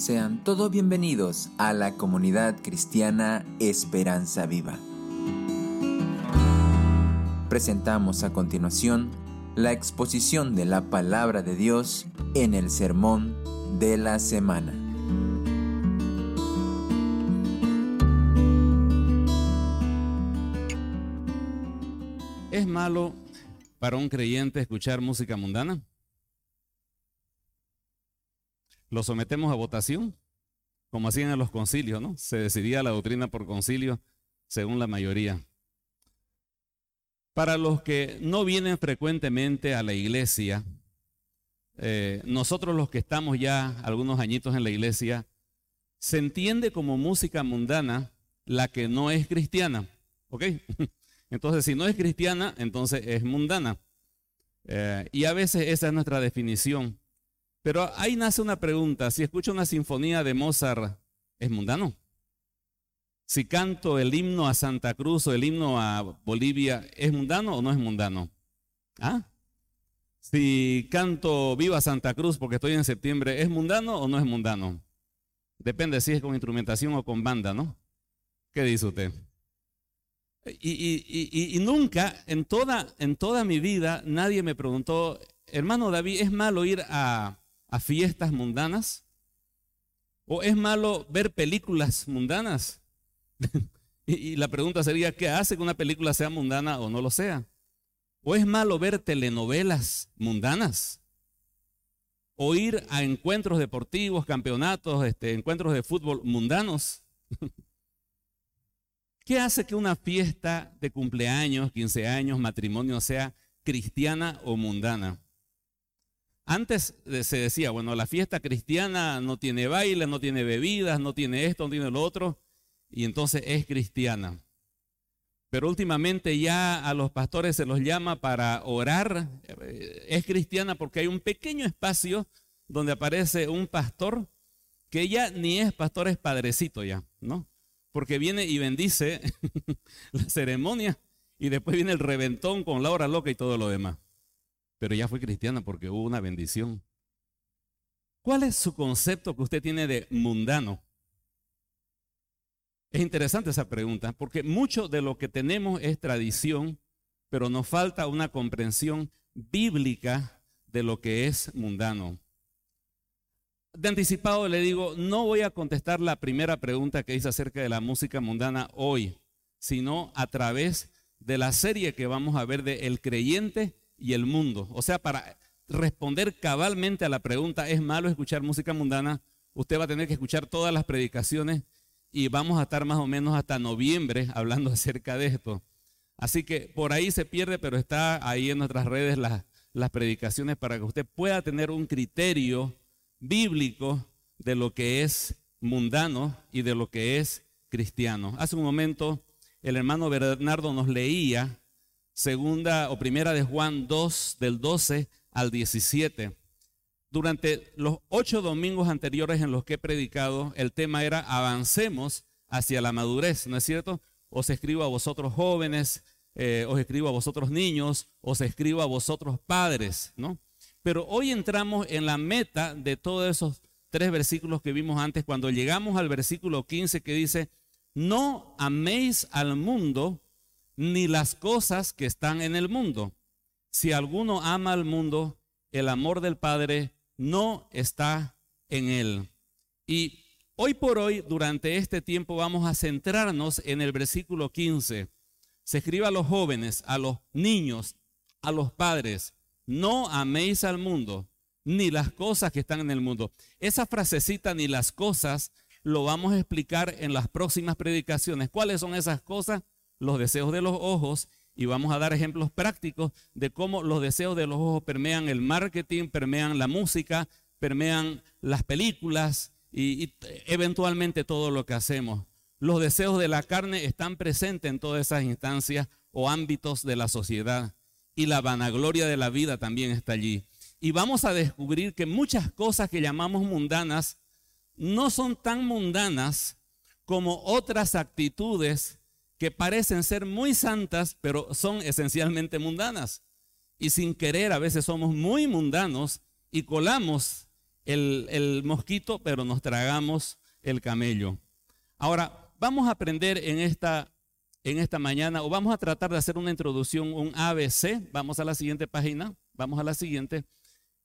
Sean todos bienvenidos a la comunidad cristiana Esperanza Viva. Presentamos a continuación la exposición de la palabra de Dios en el sermón de la semana. ¿Es malo para un creyente escuchar música mundana? Lo sometemos a votación, como hacían en los concilios, ¿no? Se decidía la doctrina por concilio según la mayoría. Para los que no vienen frecuentemente a la iglesia, eh, nosotros los que estamos ya algunos añitos en la iglesia, se entiende como música mundana la que no es cristiana, ¿ok? Entonces, si no es cristiana, entonces es mundana. Eh, y a veces esa es nuestra definición. Pero ahí nace una pregunta, si escucho una sinfonía de Mozart, ¿es mundano? Si canto el himno a Santa Cruz o el himno a Bolivia, ¿es mundano o no es mundano? ¿Ah? Si canto Viva Santa Cruz porque estoy en septiembre, ¿es mundano o no es mundano? Depende si es con instrumentación o con banda, ¿no? ¿Qué dice usted? Y, nunca, en toda, en toda mi vida, nadie me preguntó, hermano David, ¿es malo ir a, a fiestas mundanas? ¿O es malo ver películas mundanas? y, la pregunta sería, ¿qué hace que una película sea mundana o no lo sea? ¿O es malo ver telenovelas mundanas? ¿O ir a encuentros deportivos, campeonatos, este, encuentros de fútbol mundanos? ¿Qué hace que una fiesta de cumpleaños, 15 años, matrimonio sea cristiana o mundana? Antes se decía, bueno, la fiesta cristiana no tiene baile, no tiene bebidas, no tiene esto, no tiene lo otro, y entonces es cristiana. Pero últimamente ya a los pastores se los llama para orar. Eh, es cristiana porque hay un pequeño espacio donde aparece un pastor que ya ni es pastor, es padrecito ya, ¿no? Porque viene y bendice la ceremonia y después viene el reventón con la hora loca y todo lo demás pero ya fue cristiana porque hubo una bendición. ¿Cuál es su concepto que usted tiene de mundano? Es interesante esa pregunta, porque mucho de lo que tenemos es tradición, pero nos falta una comprensión bíblica de lo que es mundano. De anticipado le digo, no voy a contestar la primera pregunta que hice acerca de la música mundana hoy, sino a través de la serie que vamos a ver de El creyente y el mundo. O sea, para responder cabalmente a la pregunta, ¿es malo escuchar música mundana? Usted va a tener que escuchar todas las predicaciones y vamos a estar más o menos hasta noviembre hablando acerca de esto. Así que por ahí se pierde, pero está ahí en nuestras redes las, las predicaciones para que usted pueda tener un criterio bíblico de lo que es mundano y de lo que es cristiano. Hace un momento el hermano Bernardo nos leía segunda o primera de Juan 2, del 12 al 17. Durante los ocho domingos anteriores en los que he predicado, el tema era avancemos hacia la madurez, ¿no es cierto? Os escribo a vosotros jóvenes, eh, os escribo a vosotros niños, os escribo a vosotros padres, ¿no? Pero hoy entramos en la meta de todos esos tres versículos que vimos antes, cuando llegamos al versículo 15 que dice, no améis al mundo ni las cosas que están en el mundo. Si alguno ama al mundo, el amor del Padre no está en él. Y hoy por hoy, durante este tiempo, vamos a centrarnos en el versículo 15. Se escribe a los jóvenes, a los niños, a los padres, no améis al mundo, ni las cosas que están en el mundo. Esa frasecita, ni las cosas, lo vamos a explicar en las próximas predicaciones. ¿Cuáles son esas cosas? Los deseos de los ojos y vamos a dar ejemplos prácticos de cómo los deseos de los ojos permean el marketing, permean la música, permean las películas y, eventualmente todo lo que hacemos. Los deseos de la carne están presentes en todas esas instancias o ámbitos de la sociedad y la vanagloria de la vida también está allí. Y vamos a descubrir que muchas cosas que llamamos mundanas no son tan mundanas como otras actitudes que parecen ser muy santas, pero son esencialmente mundanas. Y sin querer a veces somos muy mundanos y colamos el, mosquito, pero nos tragamos el camello. Ahora, vamos a aprender en esta, en esta mañana, o vamos a tratar de hacer una introducción, un ABC. Vamos a la siguiente página, vamos a la siguiente.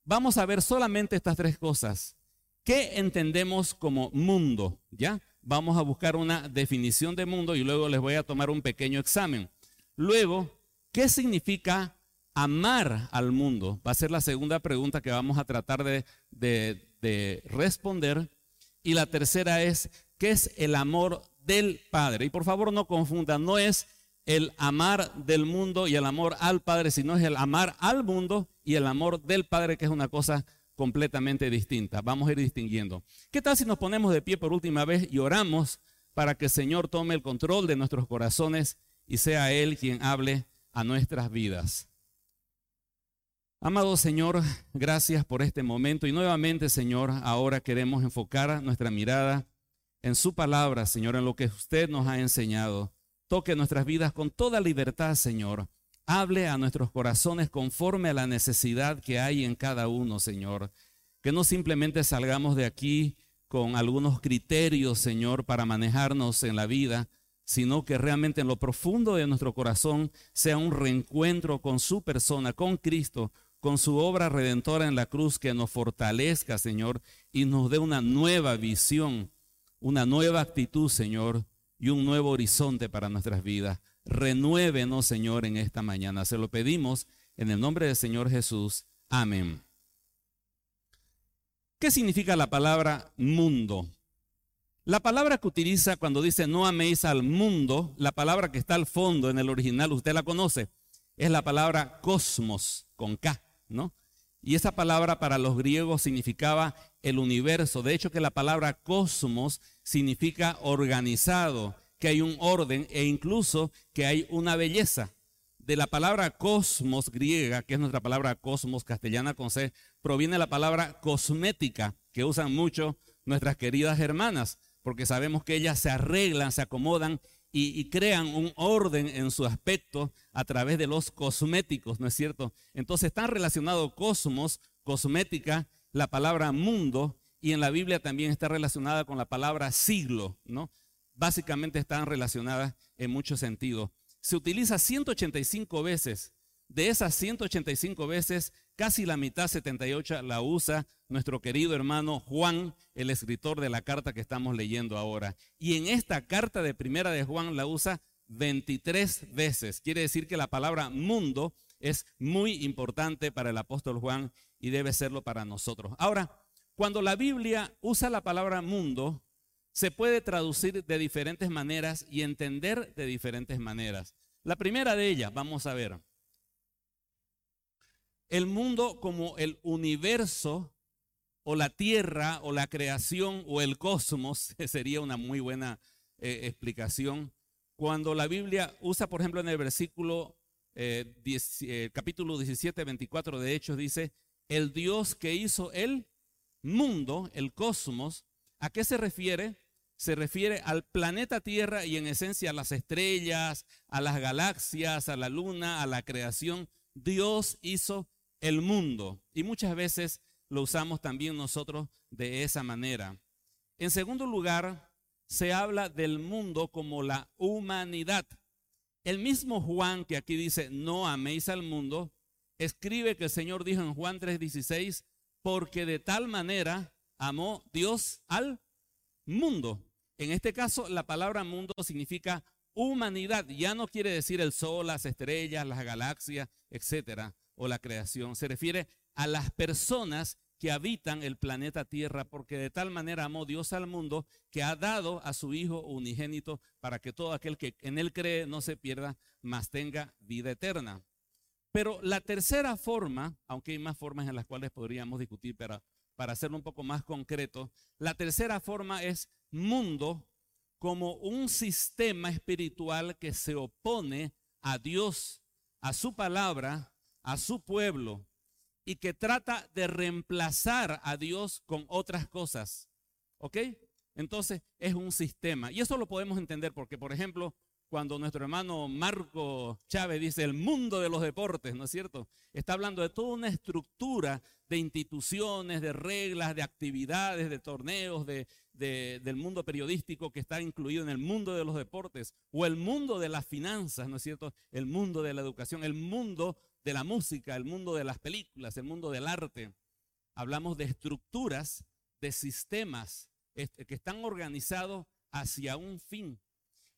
Vamos a ver solamente estas tres cosas. ¿Qué entendemos como mundo? ¿Ya? Vamos a buscar una definición de mundo y luego les voy a tomar un pequeño examen. Luego, ¿qué significa amar al mundo? Va a ser la segunda pregunta que vamos a tratar de, de responder. Y la tercera es, ¿qué es el amor del Padre? Y por favor no confundan, no es el amar del mundo y el amor al Padre, sino es el amar al mundo y el amor del Padre, que es una cosa completamente distinta. Vamos a ir distinguiendo. ¿Qué tal si nos ponemos de pie por última vez y oramos para que el Señor tome el control de nuestros corazones y sea Él quien hable a nuestras vidas? Amado Señor, gracias por este momento y nuevamente, Señor, ahora queremos enfocar nuestra mirada en su palabra, Señor, en lo que usted nos ha enseñado. Toque nuestras vidas con toda libertad, Señor. Hable a nuestros corazones conforme a la necesidad que hay en cada uno, Señor. Que no simplemente salgamos de aquí con algunos criterios, Señor, para manejarnos en la vida, sino que realmente en lo profundo de nuestro corazón sea un reencuentro con su persona, con Cristo, con su obra redentora en la cruz que nos fortalezca, Señor, y nos dé una nueva visión, una nueva actitud, Señor, y un nuevo horizonte para nuestras vidas. Renuévenos, Señor, en esta mañana. Se lo pedimos en el nombre del Señor Jesús. Amén. ¿Qué significa la palabra mundo? La palabra que utiliza cuando dice no améis al mundo, la palabra que está al fondo en el original, usted la conoce, es la palabra cosmos, con K. ¿no? Y esa palabra para los griegos significaba el universo. De hecho, que la palabra cosmos significa organizado, que hay un orden e incluso que hay una belleza. De la palabra cosmos griega, que es nuestra palabra cosmos castellana con C, proviene la palabra cosmética, que usan mucho nuestras queridas hermanas, porque sabemos que ellas se arreglan, se acomodan y, crean un orden en su aspecto a través de los cosméticos, ¿no es cierto? Entonces están relacionados cosmos, cosmética, la palabra mundo, y en la Biblia también está relacionada con la palabra siglo, ¿no? Básicamente están relacionadas en muchos sentidos. Se utiliza 185 veces. De esas 185 veces, casi la mitad, 78, la usa nuestro querido hermano Juan, el escritor de la carta que estamos leyendo ahora. Y en esta carta de primera de Juan la usa 23 veces. Quiere decir que la palabra mundo es muy importante para el apóstol Juan y debe serlo para nosotros. Ahora, cuando la Biblia usa la palabra mundo, se puede traducir de diferentes maneras y entender de diferentes maneras. La primera de ellas, vamos a ver, el mundo como el universo o la tierra o la creación o el cosmos, sería una muy buena eh, explicación. Cuando la Biblia usa, por ejemplo, en el versículo eh, eh, capítulo 17, 24 de Hechos, dice, el Dios que hizo el mundo, el cosmos, ¿a qué se refiere? Se refiere al planeta Tierra y en esencia a las estrellas, a las galaxias, a la luna, a la creación. Dios hizo el mundo y muchas veces lo usamos también nosotros de esa manera. En segundo lugar, se habla del mundo como la humanidad. El mismo Juan que aquí dice, no améis al mundo, escribe que el Señor dijo en Juan 3:16, porque de tal manera amó Dios al mundo. En este caso, la palabra mundo significa humanidad. Ya no quiere decir el sol, las estrellas, las galaxias, etcétera, o la creación. Se refiere a las personas que habitan el planeta Tierra, porque de tal manera amó Dios al mundo que ha dado a su Hijo unigénito para que todo aquel que en él cree no se pierda, mas tenga vida eterna. Pero la tercera forma, aunque hay más formas en las cuales podríamos discutir, pero para hacerlo un poco más concreto, la tercera forma es mundo como un sistema espiritual que se opone a Dios, a su palabra, a su pueblo y que trata de reemplazar a Dios con otras cosas. ¿Ok? Entonces es un sistema. Y eso lo podemos entender porque, por ejemplo, cuando nuestro hermano Marco Chávez dice el mundo de los deportes, ¿no es cierto? Está hablando de toda una estructura de instituciones, de reglas, de actividades, de torneos, de, del mundo periodístico que está incluido en el mundo de los deportes, o el mundo de las finanzas, ¿no es cierto? El mundo de la educación, el mundo de la música, el mundo de las películas, el mundo del arte. Hablamos de estructuras, de sistemas este, que están organizados hacia un fin.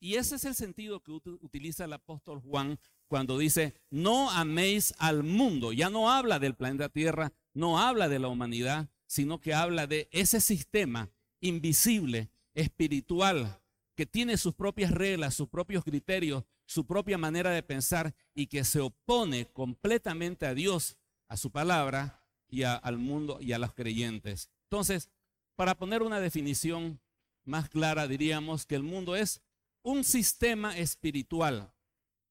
Y ese es el sentido que utiliza el apóstol Juan cuando dice, no améis al mundo. Ya no habla del planeta Tierra, no habla de la humanidad, sino que habla de ese sistema invisible, espiritual, que tiene sus propias reglas, sus propios criterios, su propia manera de pensar y que se opone completamente a Dios, a su palabra y al mundo y a los creyentes. Entonces, para poner una definición más clara, diríamos que el mundo es un sistema espiritual.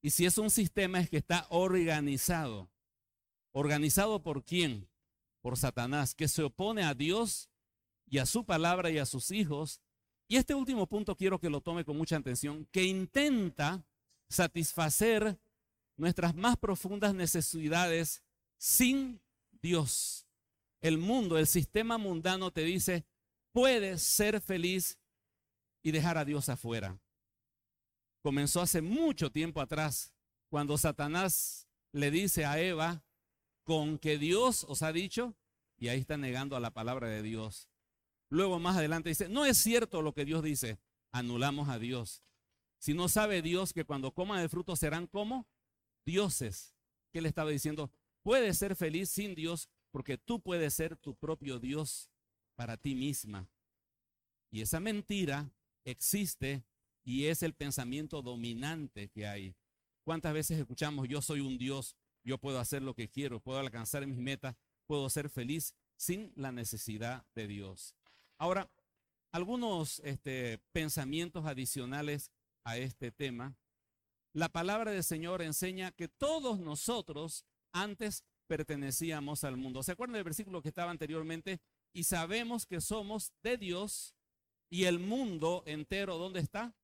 Y si es un sistema es que está organizado. ¿Organizado por quién? Por Satanás, que se opone a Dios y a su palabra y a sus hijos. Y este último punto quiero que lo tome con mucha atención, que intenta satisfacer nuestras más profundas necesidades sin Dios. El mundo, el sistema mundano te dice, puedes ser feliz y dejar a Dios afuera. Comenzó hace mucho tiempo atrás, cuando Satanás le dice a Eva, con que Dios os ha dicho, y ahí está negando a la palabra de Dios. Luego más adelante dice, no es cierto lo que Dios dice, anulamos a Dios. Si no sabe Dios que cuando coman el fruto serán como dioses. ¿Qué le estaba diciendo? Puedes ser feliz sin Dios porque tú puedes ser tu propio Dios para ti misma. Y esa mentira existe y es el pensamiento dominante que hay. ¿Cuántas veces escuchamos, yo soy un Dios, yo puedo hacer lo que quiero, puedo alcanzar mis metas, puedo ser feliz sin la necesidad de Dios? Ahora, algunos este, pensamientos adicionales a este tema. La palabra del Señor enseña que todos nosotros antes pertenecíamos al mundo. ¿Se acuerdan del versículo que estaba anteriormente? Y sabemos que somos de Dios y el mundo entero, ¿dónde está?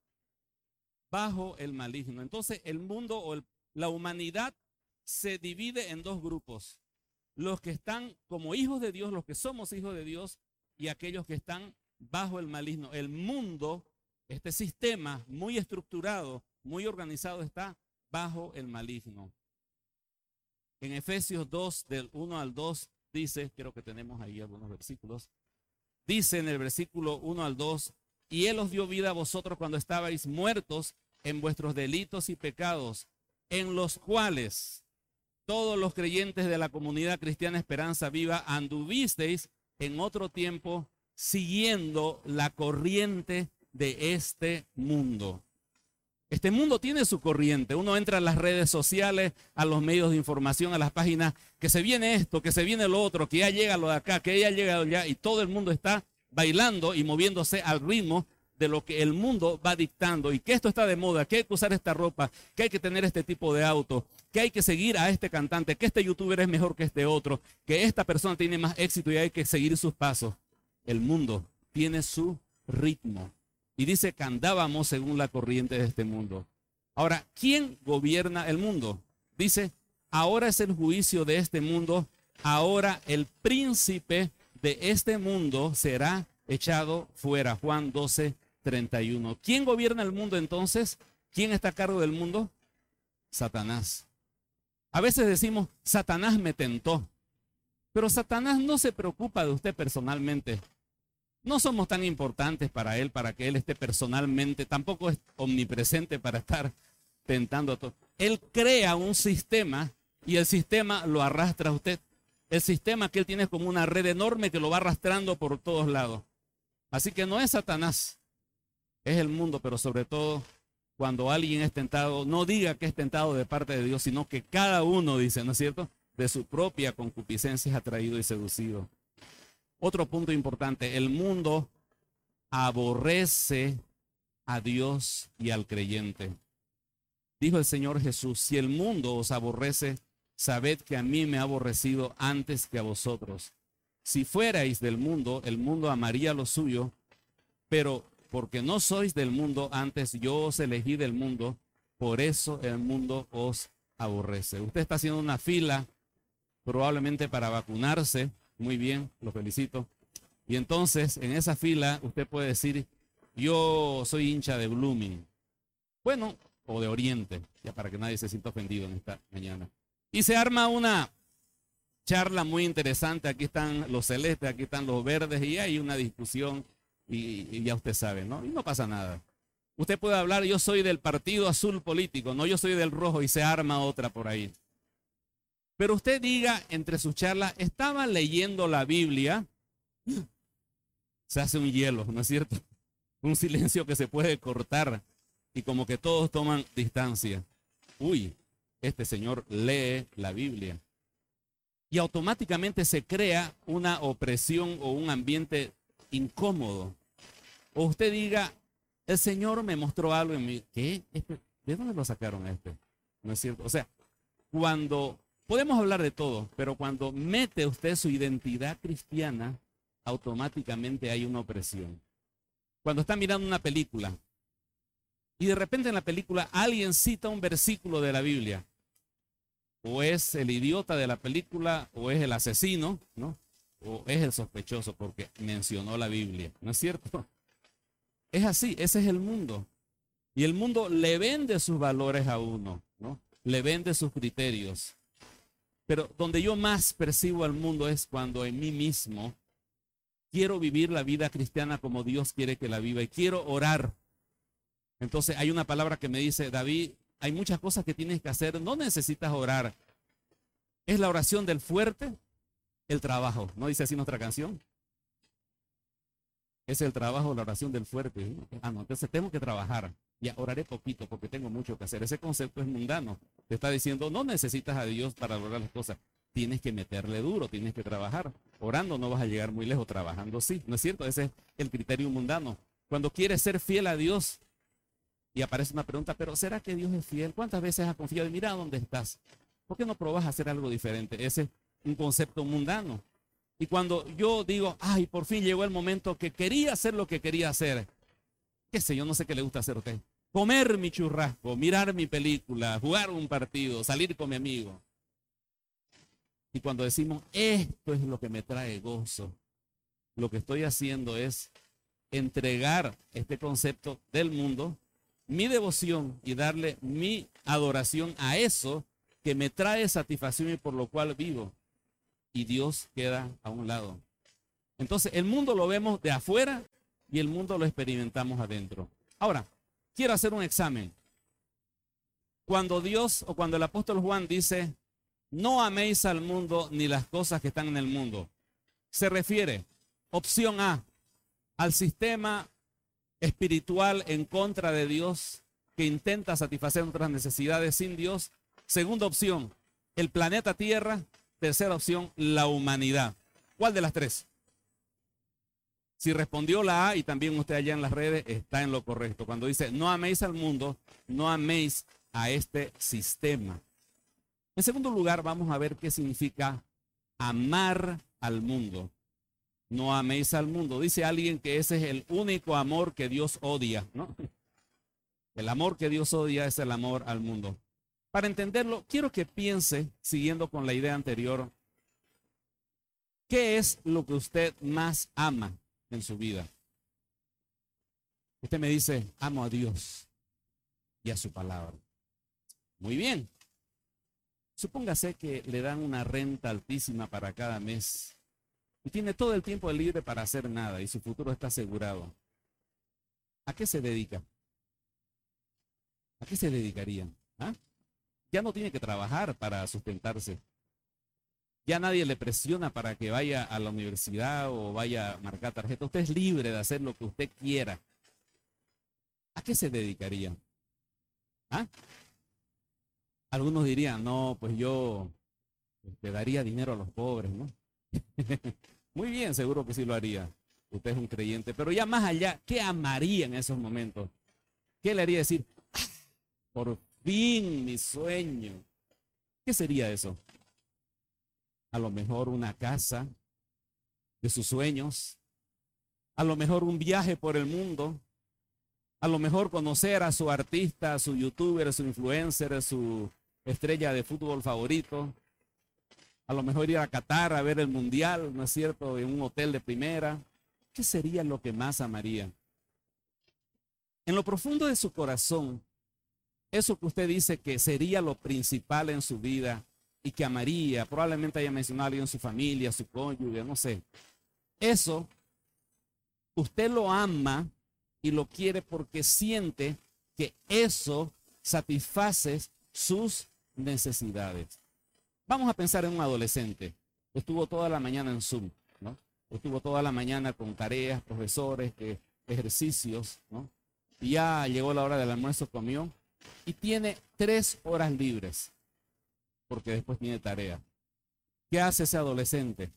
Bajo el maligno. Entonces el mundo o la humanidad se divide en dos grupos. Los que están como hijos de Dios, los que somos hijos de Dios, y aquellos que están bajo el maligno. El mundo, este sistema muy estructurado, muy organizado, está bajo el maligno. En Efesios 2, del 1 al 2, dice, creo que tenemos ahí algunos versículos, dice en el versículo 1 al 2, y Él os dio vida a vosotros cuando estabais muertos en vuestros delitos y pecados, en los cuales todos los creyentes de la comunidad cristiana Esperanza Viva anduvisteis en otro tiempo siguiendo la corriente de este mundo. Este mundo tiene su corriente. Uno entra a las redes sociales, a los medios de información, a las páginas, que se viene esto, que se viene lo otro, que ya llega lo de acá, que ya llega allá, y todo el mundo está bailando y moviéndose al ritmo de lo que el mundo va dictando y que esto está de moda, que hay que usar esta ropa, que hay que tener este tipo de auto, que hay que seguir a este cantante, que este youtuber es mejor que este otro, que esta persona tiene más éxito y hay que seguir sus pasos. El mundo tiene su ritmo. Y dice que andábamos según la corriente de este mundo. Ahora, ¿quién gobierna el mundo? Dice, ahora es el juicio de este mundo, ahora el príncipe de este mundo será echado fuera. Juan 12, 31. ¿Quién gobierna el mundo entonces? ¿Quién está a cargo del mundo? Satanás. A veces decimos, Satanás me tentó. Pero Satanás no se preocupa de usted personalmente. No somos tan importantes para él, para que él esté personalmente, tampoco es omnipresente para estar tentando a todo. Él crea un sistema y el sistema lo arrastra a usted. El sistema que él tiene es como una red enorme que lo va arrastrando por todos lados. Así que no es Satanás, es el mundo, pero sobre todo cuando alguien es tentado, no diga que es tentado de parte de Dios, sino que cada uno, dice, ¿no es cierto? De su propia concupiscencia es atraído y seducido. Otro punto importante, el mundo aborrece a Dios y al creyente. Dijo el Señor Jesús, si el mundo os aborrece, sabed que a mí me ha aborrecido antes que a vosotros. Si fuerais del mundo, el mundo amaría lo suyo, pero porque no sois del mundo, antes yo os elegí del mundo, por eso el mundo os aborrece. Usted está haciendo una fila probablemente para vacunarse. Muy bien, lo felicito. Y entonces en esa fila usted puede decir, yo soy hincha de Blooming. Bueno, o de Oriente, ya para que nadie se sienta ofendido en esta mañana. Y se arma una charla muy interesante. Aquí están los celestes, aquí están los verdes y hay una discusión y, ya usted sabe, ¿no? Y no pasa nada. Usted puede hablar, yo soy del partido azul político, no yo soy del rojo y se arma otra por ahí. Pero usted diga entre sus charlas, estaba leyendo la Biblia, se hace un hielo, ¿no es cierto? Un silencio que se puede cortar y como que todos toman distancia. Uy, este señor lee la Biblia. Y automáticamente se crea una opresión o un ambiente incómodo. O usted diga, el Señor me mostró algo en mí. ¿Qué? ¿De dónde lo sacaron este? ¿No es cierto? O sea, cuando podemos hablar de todo, pero cuando mete usted su identidad cristiana, automáticamente hay una opresión. Cuando está mirando una película y de repente en la película alguien cita un versículo de la Biblia, o es el idiota de la película, o es el asesino, ¿no? O es el sospechoso porque mencionó la Biblia, ¿no es cierto? Es así, ese es el mundo. Y el mundo le vende sus valores a uno, ¿no? Le vende sus criterios. Pero donde yo más percibo al mundo es cuando en mí mismo quiero vivir la vida cristiana como Dios quiere que la viva y quiero orar. Entonces hay una palabra que me dice, David, hay muchas cosas que tienes que hacer, no necesitas orar. Es la oración del fuerte, el trabajo. ¿No dice así nuestra canción? Es el trabajo, la oración del fuerte. Ah, no, entonces tengo que trabajar. Ya oraré poquito porque tengo mucho que hacer. Ese concepto es mundano. Te está diciendo, no necesitas a Dios para lograr las cosas. Tienes que meterle duro, tienes que trabajar. Orando no vas a llegar muy lejos, trabajando sí. ¿No es cierto? Ese es el criterio mundano. Cuando quieres ser fiel a Dios y aparece una pregunta, pero ¿será que Dios es fiel? ¿Cuántas veces has confiado? Y mira dónde estás. ¿Por qué no probas a hacer algo diferente? Ese es un concepto mundano. Y cuando yo digo, ay, por fin llegó el momento que quería hacer lo que quería hacer, qué sé yo, no sé qué le gusta hacer a usted. Comer mi churrasco, mirar mi película, jugar un partido, salir con mi amigo. Y cuando decimos, esto es lo que me trae gozo, lo que estoy haciendo es entregar este concepto del mundo, mi devoción y darle mi adoración a eso que me trae satisfacción y por lo cual vivo y Dios queda a un lado. Entonces, el mundo lo vemos de afuera y el mundo lo experimentamos adentro. Ahora, quiero hacer un examen. Cuando Dios o cuando el apóstol Juan dice, no améis al mundo ni las cosas que están en el mundo, se refiere, opción A, al sistema espiritual en contra de Dios que intenta satisfacer nuestras necesidades sin Dios. Segunda opción, el planeta Tierra Tercera opción, la humanidad. ¿Cuál de las tres? Si respondió la A y también usted allá en las redes está en lo correcto. Cuando dice, no améis al mundo, no améis a este sistema. En segundo lugar, vamos a ver qué significa amar al mundo. No améis al mundo. Dice alguien que ese es el único amor que Dios odia, ¿no? El amor que Dios odia es el amor al mundo. Para entenderlo, quiero que piense, siguiendo con la idea anterior, ¿qué es lo que usted más ama en su vida? Usted me dice, amo a Dios y a su palabra. Muy bien. Supóngase que le dan una renta altísima para cada mes y tiene todo el tiempo libre para hacer nada y su futuro está asegurado. ¿A qué se dedica? ¿A qué se dedicaría? ¿Ah? Ya no tiene que trabajar para sustentarse. Ya nadie le presiona para que vaya a la universidad o vaya a marcar tarjeta. Usted es libre de hacer lo que usted quiera. ¿A qué se dedicaría? ¿Ah? Algunos dirían, no, pues yo le este, daría dinero a los pobres, ¿no? Muy bien, seguro que sí lo haría. Usted es un creyente. Pero ya más allá, ¿qué amaría en esos momentos? ¿Qué le haría decir? Ah, por fin mi sueño. ¿Qué sería eso? A lo mejor una casa de sus sueños, a lo mejor un viaje por el mundo, A lo mejor conocer a su artista, a su youtuber, a su influencer, a su estrella de fútbol favorito. A lo mejor ir a Qatar a ver el mundial, ¿no es cierto? En un hotel de primera. ¿Qué sería lo que más amaría? En lo profundo de su corazón, eso que usted dice que sería lo principal en su vida y que amaría, probablemente haya mencionado en su familia, su cónyuge, no sé. Eso, usted lo ama y lo quiere porque siente que eso satisface sus necesidades. Vamos a pensar en un adolescente. Estuvo toda la mañana en Zoom, ¿no? Estuvo toda la mañana con tareas, profesores, ejercicios, ¿no? Y ya llegó la hora del almuerzo, comió y tiene tres horas libres porque después tiene tarea. ¿Qué hace ese adolescente?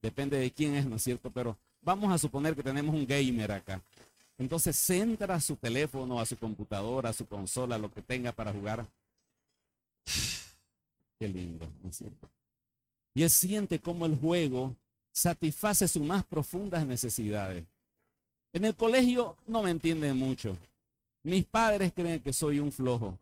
Depende de quién es, ¿no es cierto? Pero vamos a suponer que tenemos un gamer acá. Entonces se entra a su teléfono, a su computadora, a su consola, lo que tenga para jugar. Qué lindo, ¿no es cierto? Y él siente cómo el juego satisface sus más profundas necesidades. En el colegio no me entienden mucho. Mis padres creen que soy un flojo.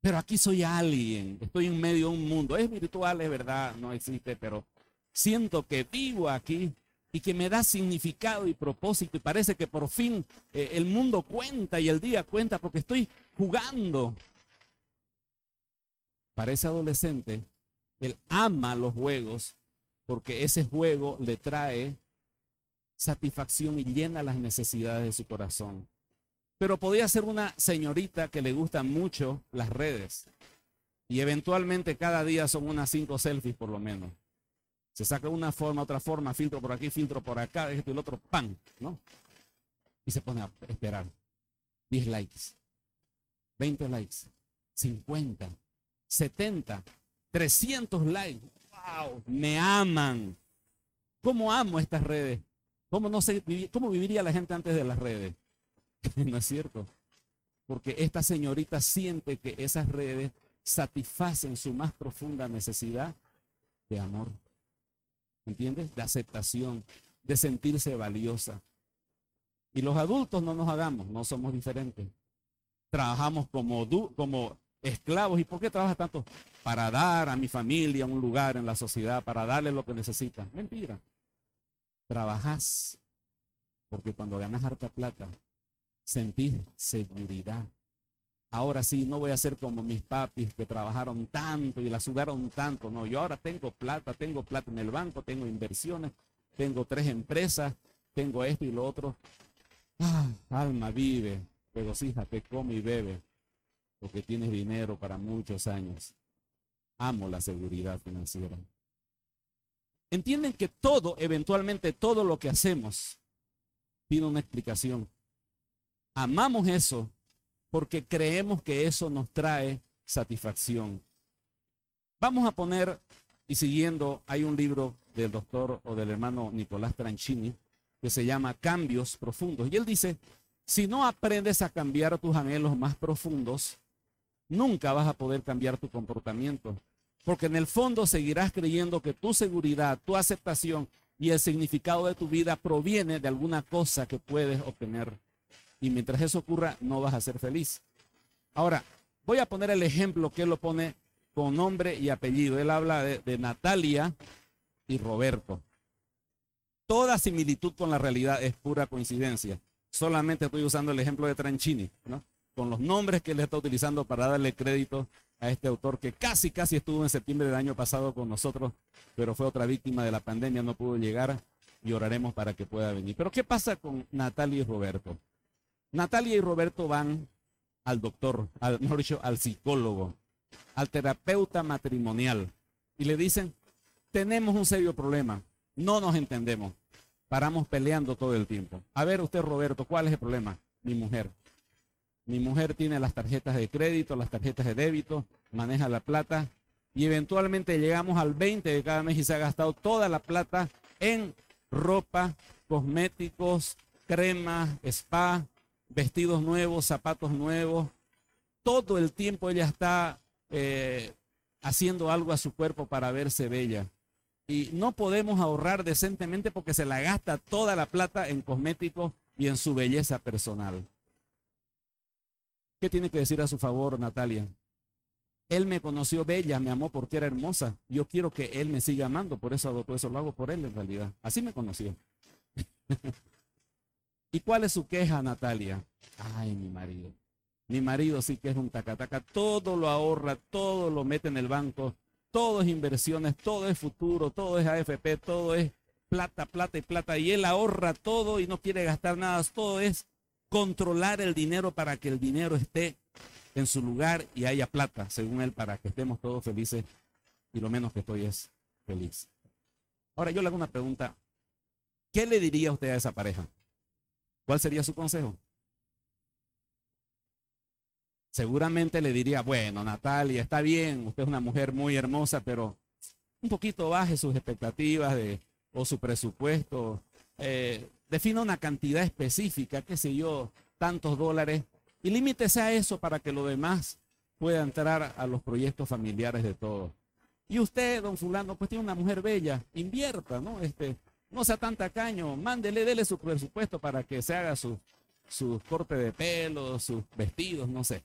Pero aquí soy alguien, estoy en medio de un mundo. Es virtual, es verdad, no existe, pero siento que vivo aquí y que me da significado y propósito y parece que por fin eh, el mundo cuenta y el día cuenta porque estoy jugando. Para ese adolescente, él ama los juegos porque ese juego le trae satisfacción y llena las necesidades de su corazón. Pero podía ser una señorita que le gustan mucho las redes. Y eventualmente cada día son unas cinco selfies por lo menos. Se saca una forma, otra forma, filtro por aquí, filtro por acá, esto y el otro, ¡pam! ¿no? Y se pone a esperar. 10 likes, 20 likes, 50, 70, 300 likes. ¡Wow! Me aman. ¿Cómo amo estas redes? ¿Cómo, no sé, ¿Cómo viviría la gente antes de las redes? ¿No es cierto? Porque esta señorita siente que esas redes satisfacen su más profunda necesidad de amor. ¿Entiendes? De aceptación, de sentirse valiosa. Y los adultos no nos hagamos, no somos diferentes. Trabajamos como, como esclavos. ¿Y por qué trabajas tanto? Para dar a mi familia un lugar en la sociedad, para darle lo que necesita. Mentira. Trabajas porque cuando ganas harta plata, sentir seguridad. Ahora sí, no voy a ser como mis papis que trabajaron tanto y la sudaron tanto. No, yo ahora tengo plata, tengo plata en el banco, tengo inversiones, tengo tres empresas, tengo esto y lo otro. Ah, alma vive, regocíjate, come y bebe, porque tienes dinero para muchos años. Amo la seguridad financiera. Entienden que todo, eventualmente todo lo que hacemos, tiene una explicación. Amamos eso porque creemos que eso nos trae satisfacción. Vamos a poner, y siguiendo, hay un libro del doctor o del hermano Nicolás Tranchini que se llama Cambios Profundos. Y él dice, si no aprendes a cambiar tus anhelos más profundos, nunca vas a poder cambiar tu comportamiento. Porque en el fondo seguirás creyendo que tu seguridad, tu aceptación y el significado de tu vida proviene de alguna cosa que puedes obtener y mientras eso ocurra, no vas a ser feliz. Ahora, voy a poner el ejemplo que él lo pone con nombre y apellido. Él habla de, Natalia y Roberto. Toda similitud con la realidad es pura coincidencia. Solamente estoy usando el ejemplo de Tranchini, ¿no? con los nombres que él está utilizando para darle crédito a este autor que casi, casi estuvo en septiembre del año pasado con nosotros, pero fue otra víctima de la pandemia, no pudo llegar y oraremos para que pueda venir. Pero ¿qué pasa con Natalia y Roberto? Natalia y Roberto van al doctor, al, mejor dicho, al psicólogo, al terapeuta matrimonial y le dicen, tenemos un serio problema, no nos entendemos, paramos peleando todo el tiempo. A ver usted, Roberto, ¿cuál es el problema? Mi mujer. Mi mujer tiene las tarjetas de crédito, las tarjetas de débito, maneja la plata y eventualmente llegamos al 20 de cada mes y se ha gastado toda la plata en ropa, cosméticos, cremas, spa, vestidos nuevos, zapatos nuevos. Todo el tiempo ella está eh, haciendo algo a su cuerpo para verse bella. Y no podemos ahorrar decentemente porque se la gasta toda la plata en cosméticos y en su belleza personal. ¿Qué tiene que decir a su favor, Natalia? Él me conoció bella, me amó porque era hermosa. Yo quiero que él me siga amando, por eso, por eso lo hago por él en realidad. Así me conoció. ¿Y cuál es su queja, Natalia? Ay, mi marido. Mi marido sí que es un tacataca. Todo lo ahorra, todo lo mete en el banco. Todo es inversiones, todo es futuro, todo es AFP, todo es plata, plata y plata. Y él ahorra todo y no quiere gastar nada. Todo es controlar el dinero para que el dinero esté en su lugar y haya plata, según él, para que estemos todos felices. Y lo menos que estoy es feliz. Ahora yo le hago una pregunta. ¿Qué le diría usted a esa pareja? ¿Cuál sería su consejo? Seguramente le diría, bueno, Natalia, está bien, usted es una mujer muy hermosa, pero un poquito baje sus expectativas de, o su presupuesto. Eh, defina una cantidad específica, qué sé yo, tantos dólares, y límitese a eso para que lo demás pueda entrar a los proyectos familiares de todos. Y usted, don fulano, pues tiene una mujer bella, invierta, ¿no? Este, no sea tan tacaño, mándele, dele su presupuesto para que se haga su, su corte de pelo, sus vestidos, no sé.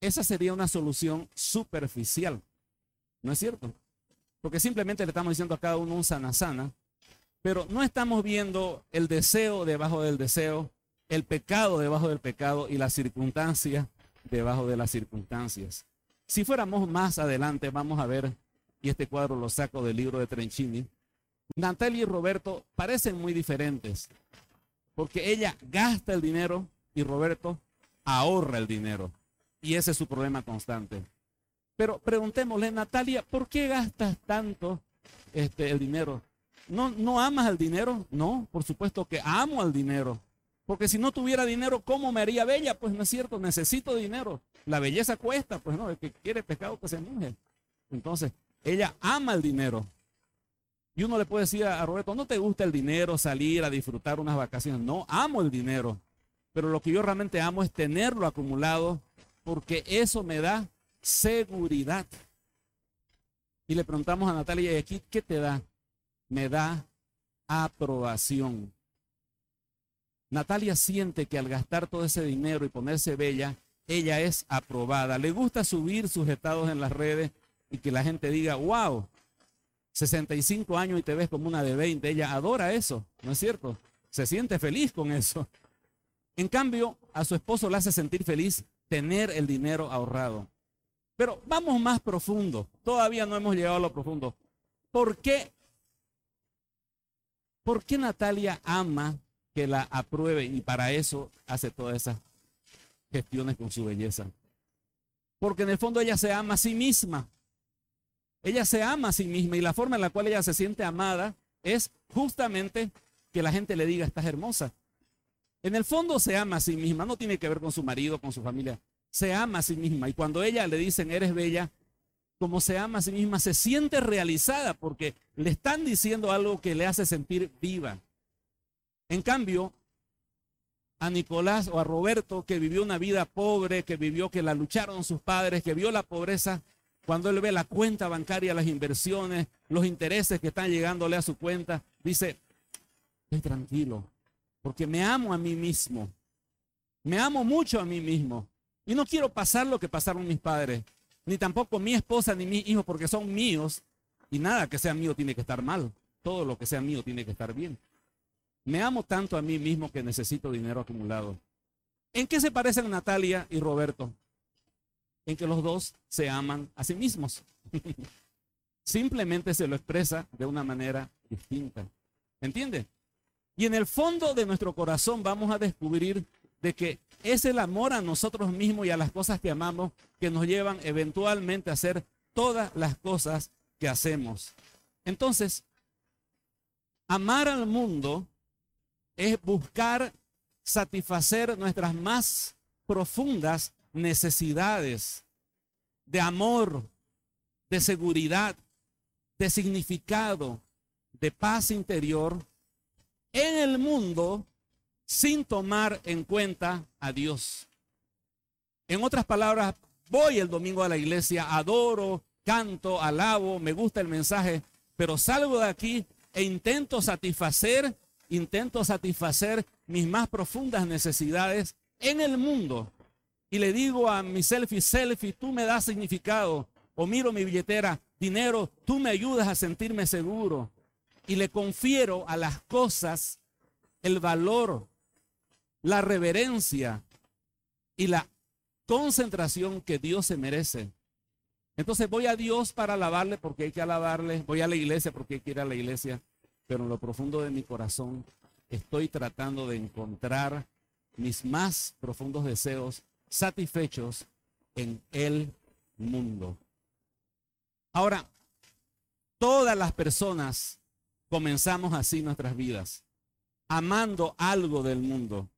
Esa sería una solución superficial, ¿no es cierto? Porque simplemente le estamos diciendo a cada uno un sana sana, pero no estamos viendo el deseo debajo del deseo, el pecado debajo del pecado y la circunstancia debajo de las circunstancias. Si fuéramos más adelante, vamos a ver, y este cuadro lo saco del libro de Trenchini, Natalia y Roberto parecen muy diferentes, porque ella gasta el dinero y Roberto ahorra el dinero. Y ese es su problema constante. Pero preguntémosle, Natalia, ¿por qué gastas tanto este, el dinero? ¿No, ¿No amas el dinero? No, por supuesto que amo al dinero. Porque si no tuviera dinero, ¿cómo me haría bella? Pues no es cierto, necesito dinero. La belleza cuesta, pues no, el que quiere pescado que se mujer. Entonces, ella ama el dinero. Y uno le puede decir a Roberto, no te gusta el dinero, salir a disfrutar unas vacaciones. No, amo el dinero. Pero lo que yo realmente amo es tenerlo acumulado porque eso me da seguridad. Y le preguntamos a Natalia, ¿y aquí qué te da? Me da aprobación. Natalia siente que al gastar todo ese dinero y ponerse bella, ella es aprobada. Le gusta subir sus estados en las redes y que la gente diga, wow, 65 años y te ves como una de 20. Ella adora eso, ¿no es cierto? Se siente feliz con eso. En cambio, a su esposo le hace sentir feliz tener el dinero ahorrado. Pero vamos más profundo. Todavía no hemos llegado a lo profundo. ¿Por qué? ¿Por qué Natalia ama que la apruebe y para eso hace todas esas gestiones con su belleza? Porque en el fondo ella se ama a sí misma. Ella se ama a sí misma y la forma en la cual ella se siente amada es justamente que la gente le diga, estás hermosa. En el fondo se ama a sí misma, no tiene que ver con su marido, con su familia. Se ama a sí misma y cuando ella le dicen, eres bella, como se ama a sí misma, se siente realizada porque le están diciendo algo que le hace sentir viva. En cambio, a Nicolás o a Roberto, que vivió una vida pobre, que vivió que la lucharon sus padres, que vio la pobreza, cuando él ve la cuenta bancaria, las inversiones, los intereses que están llegándole a su cuenta, dice, estoy tranquilo, porque me amo a mí mismo. Me amo mucho a mí mismo. Y no quiero pasar lo que pasaron mis padres, ni tampoco mi esposa ni mis hijos, porque son míos. Y nada que sea mío tiene que estar mal. Todo lo que sea mío tiene que estar bien. Me amo tanto a mí mismo que necesito dinero acumulado. ¿En qué se parecen Natalia y Roberto? En que los dos se aman a sí mismos. Simplemente se lo expresa de una manera distinta. ¿Entiende? Y en el fondo de nuestro corazón vamos a descubrir de que es el amor a nosotros mismos y a las cosas que amamos que nos llevan eventualmente a hacer todas las cosas que hacemos. Entonces, amar al mundo es buscar satisfacer nuestras más profundas necesidades de amor, de seguridad, de significado, de paz interior en el mundo sin tomar en cuenta a Dios. En otras palabras, voy el domingo a la iglesia, adoro, canto, alabo, me gusta el mensaje, pero salgo de aquí e intento satisfacer, intento satisfacer mis más profundas necesidades en el mundo y le digo a mi selfie, selfie, tú me das significado. O miro mi billetera, dinero, tú me ayudas a sentirme seguro. Y le confiero a las cosas el valor, la reverencia y la concentración que Dios se merece. Entonces voy a Dios para alabarle porque hay que alabarle, voy a la iglesia porque hay que ir a la iglesia, pero en lo profundo de mi corazón estoy tratando de encontrar mis más profundos deseos satisfechos en el mundo. Ahora, todas las personas comenzamos así nuestras vidas, amando algo del mundo.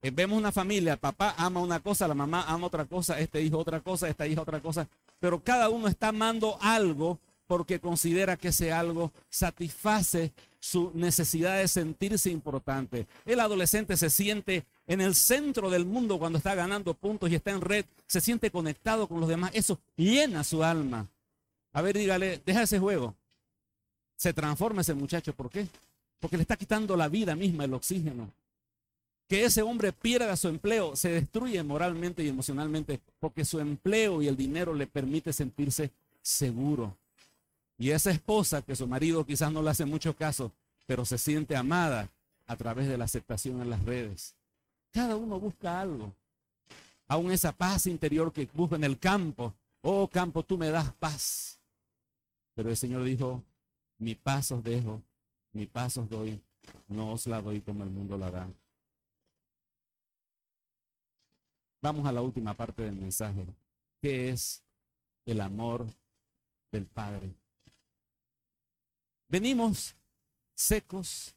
Eh, vemos una familia, papá ama una cosa, la mamá ama otra cosa, este hijo otra cosa, esta hija otra cosa, pero cada uno está amando algo porque considera que ese algo satisface su necesidad de sentirse importante. El adolescente se siente en el centro del mundo cuando está ganando puntos y está en red, se siente conectado con los demás. Eso llena su alma. A ver, dígale, deja ese juego. Se transforma ese muchacho. ¿Por qué? Porque le está quitando la vida misma, el oxígeno que ese hombre pierda su empleo, se destruye moralmente y emocionalmente porque su empleo y el dinero le permite sentirse seguro. Y esa esposa que su marido quizás no le hace mucho caso, pero se siente amada a través de la aceptación en las redes. Cada uno busca algo. Aún esa paz interior que busca en el campo. Oh campo, tú me das paz. Pero el Señor dijo, mi paz os dejo, mi paz os doy, no os la doy como el mundo la da. Vamos a la última parte del mensaje, que es el amor del Padre. Venimos secos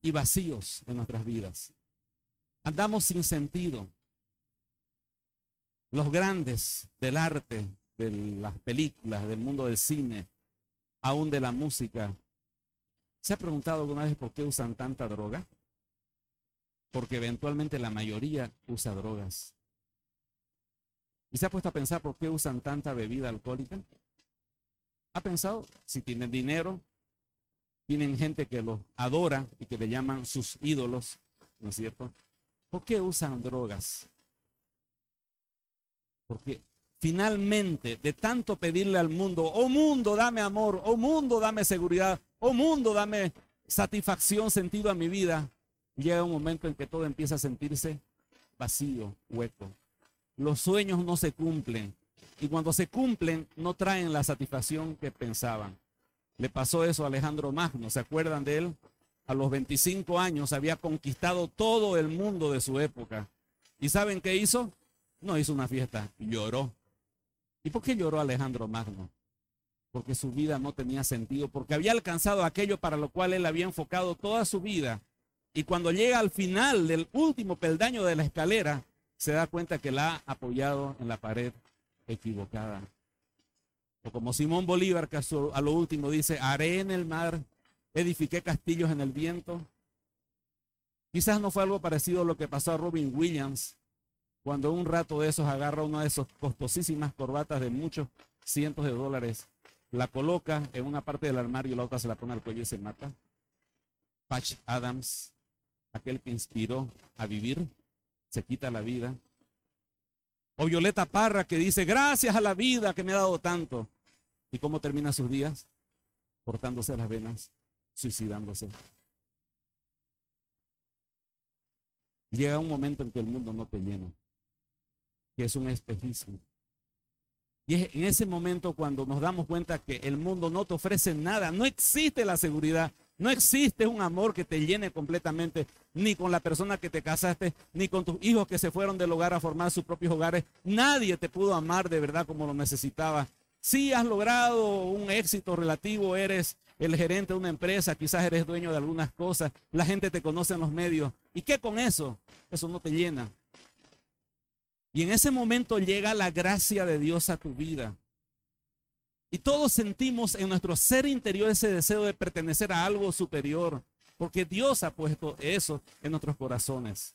y vacíos en nuestras vidas. Andamos sin sentido. Los grandes del arte, de las películas, del mundo del cine, aún de la música. ¿Se ha preguntado alguna vez por qué usan tanta droga? Porque eventualmente la mayoría usa drogas. ¿Y se ha puesto a pensar por qué usan tanta bebida alcohólica? ¿Ha pensado? Si tienen dinero, tienen gente que los adora y que le llaman sus ídolos, ¿no es cierto? ¿Por qué usan drogas? Porque finalmente, de tanto pedirle al mundo, oh mundo, dame amor, oh mundo, dame seguridad, oh mundo, dame satisfacción, sentido a mi vida, llega un momento en que todo empieza a sentirse vacío, hueco los sueños no se cumplen. Y cuando se cumplen, no traen la satisfacción que pensaban. Le pasó eso a Alejandro Magno, ¿se acuerdan de él? A los 25 años había conquistado todo el mundo de su época. ¿Y saben qué hizo? No hizo una fiesta, lloró. ¿Y por qué lloró Alejandro Magno? Porque su vida no tenía sentido, porque había alcanzado aquello para lo cual él había enfocado toda su vida. Y cuando llega al final del último peldaño de la escalera, se da cuenta que la ha apoyado en la pared equivocada. O como Simón Bolívar, que a lo último dice, haré en el mar, edifiqué castillos en el viento. Quizás no fue algo parecido a lo que pasó a Robin Williams, cuando un rato de esos agarra una de esas costosísimas corbatas de muchos cientos de dólares, la coloca en una parte del armario y la otra se la pone al cuello y se mata. Patch Adams, aquel que inspiró a vivir, se quita la vida. O Violeta Parra que dice, gracias a la vida que me ha dado tanto. ¿Y cómo termina sus días? Cortándose las venas, suicidándose. Llega un momento en que el mundo no te llena, que es un espejismo. Y es en ese momento cuando nos damos cuenta que el mundo no te ofrece nada, no existe la seguridad, no existe un amor que te llene completamente, ni con la persona que te casaste, ni con tus hijos que se fueron del hogar a formar sus propios hogares. Nadie te pudo amar de verdad como lo necesitaba. Si has logrado un éxito relativo, eres el gerente de una empresa, quizás eres dueño de algunas cosas, la gente te conoce en los medios. ¿Y qué con eso? Eso no te llena. Y en ese momento llega la gracia de Dios a tu vida. Y todos sentimos en nuestro ser interior ese deseo de pertenecer a algo superior, porque Dios ha puesto eso en nuestros corazones.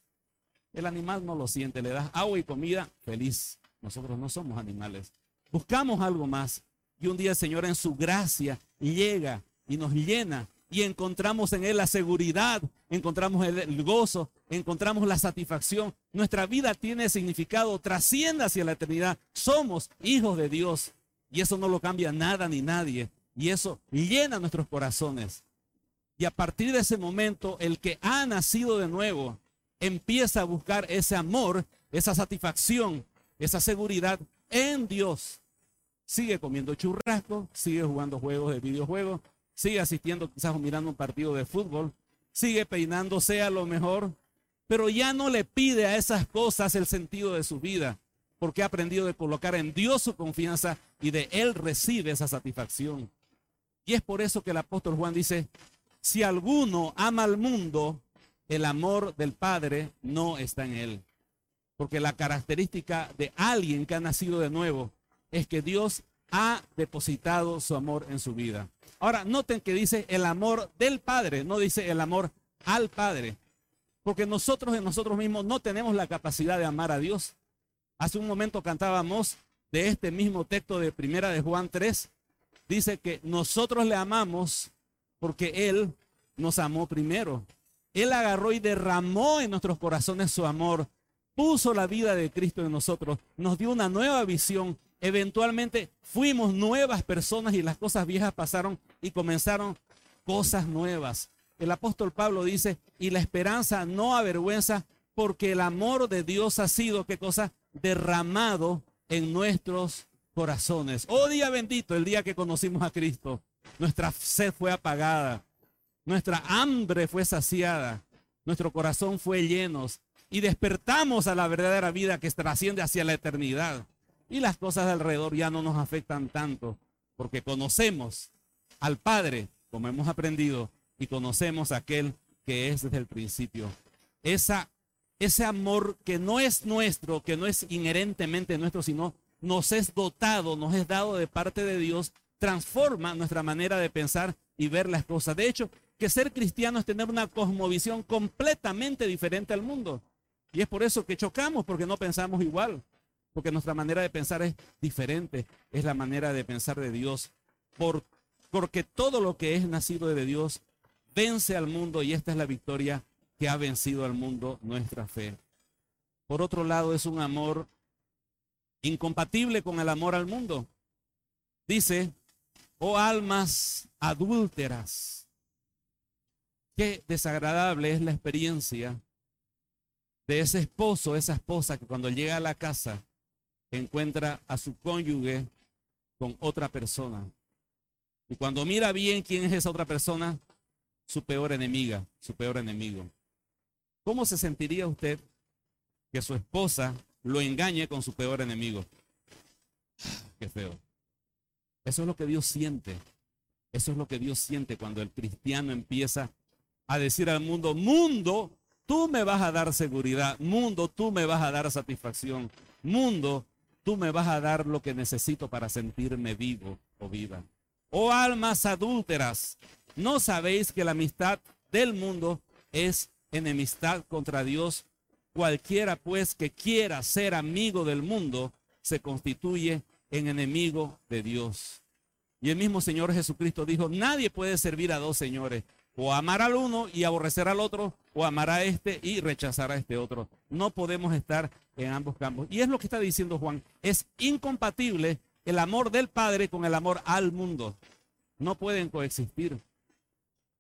El animal no lo siente, le das agua y comida, feliz. Nosotros no somos animales. Buscamos algo más. Y un día el Señor en su gracia llega y nos llena y encontramos en Él la seguridad, encontramos el gozo, encontramos la satisfacción. Nuestra vida tiene significado, trasciende hacia la eternidad. Somos hijos de Dios y eso no lo cambia nada ni nadie. Y eso llena nuestros corazones. Y a partir de ese momento, el que ha nacido de nuevo empieza a buscar ese amor, esa satisfacción, esa seguridad en Dios. Sigue comiendo churrasco, sigue jugando juegos de videojuegos, sigue asistiendo quizás o mirando un partido de fútbol, sigue peinándose a lo mejor, pero ya no le pide a esas cosas el sentido de su vida, porque ha aprendido de colocar en Dios su confianza y de Él recibe esa satisfacción. Y es por eso que el apóstol Juan dice, si alguno ama al mundo, el amor del Padre no está en él. Porque la característica de alguien que ha nacido de nuevo es que Dios ha depositado su amor en su vida. Ahora, noten que dice el amor del Padre, no dice el amor al Padre. Porque nosotros en nosotros mismos no tenemos la capacidad de amar a Dios. Hace un momento cantábamos de este mismo texto de Primera de Juan 3. Dice que nosotros le amamos porque Él nos amó primero. Él agarró y derramó en nuestros corazones su amor, puso la vida de Cristo en nosotros, nos dio una nueva visión. Eventualmente fuimos nuevas personas y las cosas viejas pasaron y comenzaron cosas nuevas. El apóstol Pablo dice, y la esperanza no avergüenza porque el amor de Dios ha sido, ¿qué cosa? Derramado en nuestros corazones. Oh día bendito, el día que conocimos a Cristo. Nuestra sed fue apagada. Nuestra hambre fue saciada. Nuestro corazón fue lleno. Y despertamos a la verdadera vida que trasciende hacia la eternidad. Y las cosas de alrededor ya no nos afectan tanto. Porque conocemos al Padre, como hemos aprendido, y conocemos a aquel que es desde el principio. Esa, ese amor que no es nuestro, que no es inherentemente nuestro, sino nos es dotado, nos es dado de parte de Dios, transforma nuestra manera de pensar y ver las cosas. De hecho, que ser cristiano es tener una cosmovisión completamente diferente al mundo. Y es por eso que chocamos, porque no pensamos igual, porque nuestra manera de pensar es diferente, es la manera de pensar de Dios, por, porque todo lo que es nacido de Dios vence al mundo y esta es la victoria que ha vencido al mundo, nuestra fe. Por otro lado, es un amor incompatible con el amor al mundo. Dice oh almas adúlteras. Qué desagradable es la experiencia de ese esposo, esa esposa que cuando llega a la casa encuentra a su cónyuge con otra persona. Y cuando mira bien quién es esa otra persona, su peor enemiga, su peor enemigo. ¿Cómo se sentiría usted que su esposa lo engañe con su peor enemigo? Qué feo. Eso es lo que Dios siente. Eso es lo que Dios siente cuando el cristiano empieza a decir al mundo, mundo, tú me vas a dar seguridad, mundo, tú me vas a dar satisfacción, mundo, tú me vas a dar lo que necesito para sentirme vivo o viva. Oh almas adúlteras, ¿no sabéis que la amistad del mundo es enemistad contra Dios? Cualquiera pues que quiera ser amigo del mundo se constituye en enemigo de Dios. Y el mismo Señor Jesucristo dijo, nadie puede servir a dos señores, o amar al uno y aborrecer al otro, o amar a este y rechazar a este otro. No podemos estar en ambos campos. Y es lo que está diciendo Juan, es incompatible el amor del Padre con el amor al mundo. No pueden coexistir.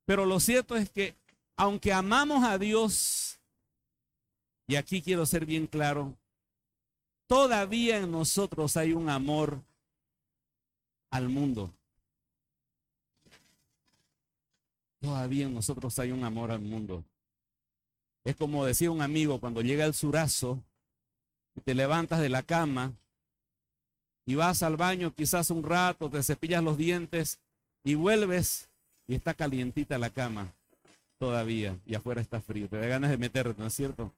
Pero lo cierto es que aunque amamos a Dios, y aquí quiero ser bien claro, todavía en nosotros hay un amor al mundo. Todavía en nosotros hay un amor al mundo. Es como decía un amigo, cuando llega el surazo, te levantas de la cama y vas al baño quizás un rato, te cepillas los dientes y vuelves y está calientita la cama todavía y afuera está frío. Te da ganas de meterte, ¿no es cierto?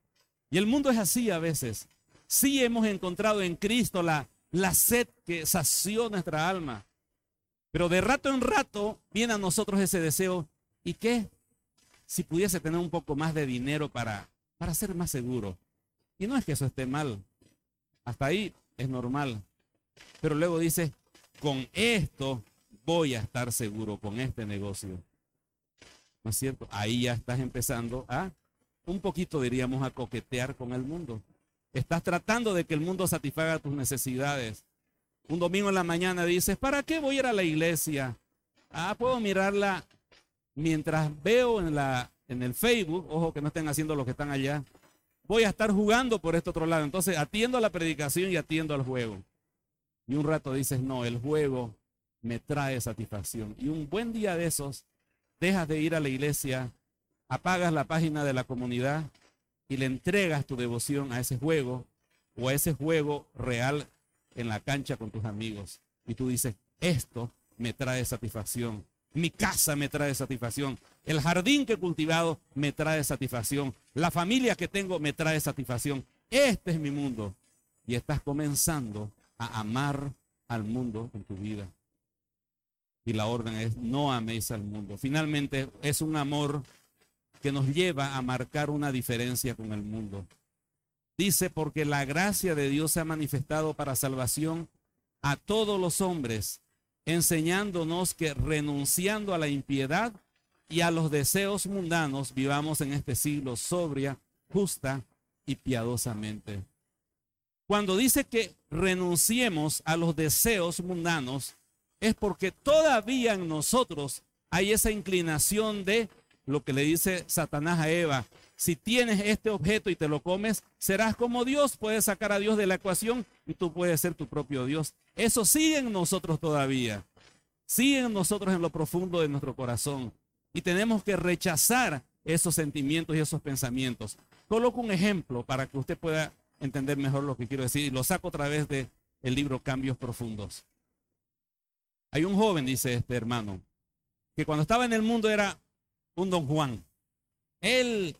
Y el mundo es así a veces sí hemos encontrado en Cristo la, la sed que sació nuestra alma. Pero de rato en rato viene a nosotros ese deseo. ¿Y qué? Si pudiese tener un poco más de dinero para, para ser más seguro. Y no es que eso esté mal. Hasta ahí es normal. Pero luego dice, con esto voy a estar seguro, con este negocio. ¿No es cierto? Ahí ya estás empezando a, un poquito diríamos, a coquetear con el mundo. Estás tratando de que el mundo satisfaga tus necesidades. Un domingo en la mañana dices, ¿para qué voy a ir a la iglesia? Ah, puedo mirarla mientras veo en, la, en el Facebook, ojo que no estén haciendo lo que están allá, voy a estar jugando por este otro lado. Entonces atiendo a la predicación y atiendo al juego. Y un rato dices, no, el juego me trae satisfacción. Y un buen día de esos, dejas de ir a la iglesia, apagas la página de la comunidad y le entregas tu devoción a ese juego o a ese juego real en la cancha con tus amigos. Y tú dices, esto me trae satisfacción. Mi casa me trae satisfacción. El jardín que he cultivado me trae satisfacción. La familia que tengo me trae satisfacción. Este es mi mundo. Y estás comenzando a amar al mundo en tu vida. Y la orden es, no améis al mundo. Finalmente es un amor que nos lleva a marcar una diferencia con el mundo. Dice, porque la gracia de Dios se ha manifestado para salvación a todos los hombres, enseñándonos que renunciando a la impiedad y a los deseos mundanos, vivamos en este siglo sobria, justa y piadosamente. Cuando dice que renunciemos a los deseos mundanos, es porque todavía en nosotros hay esa inclinación de lo que le dice Satanás a Eva. Si tienes este objeto y te lo comes, serás como Dios. Puedes sacar a Dios de la ecuación y tú puedes ser tu propio Dios. Eso sigue en nosotros todavía. Sigue en nosotros en lo profundo de nuestro corazón. Y tenemos que rechazar esos sentimientos y esos pensamientos. Coloco un ejemplo para que usted pueda entender mejor lo que quiero decir. Y lo saco a través del el libro Cambios Profundos. Hay un joven, dice este hermano, que cuando estaba en el mundo era un don Juan. Él,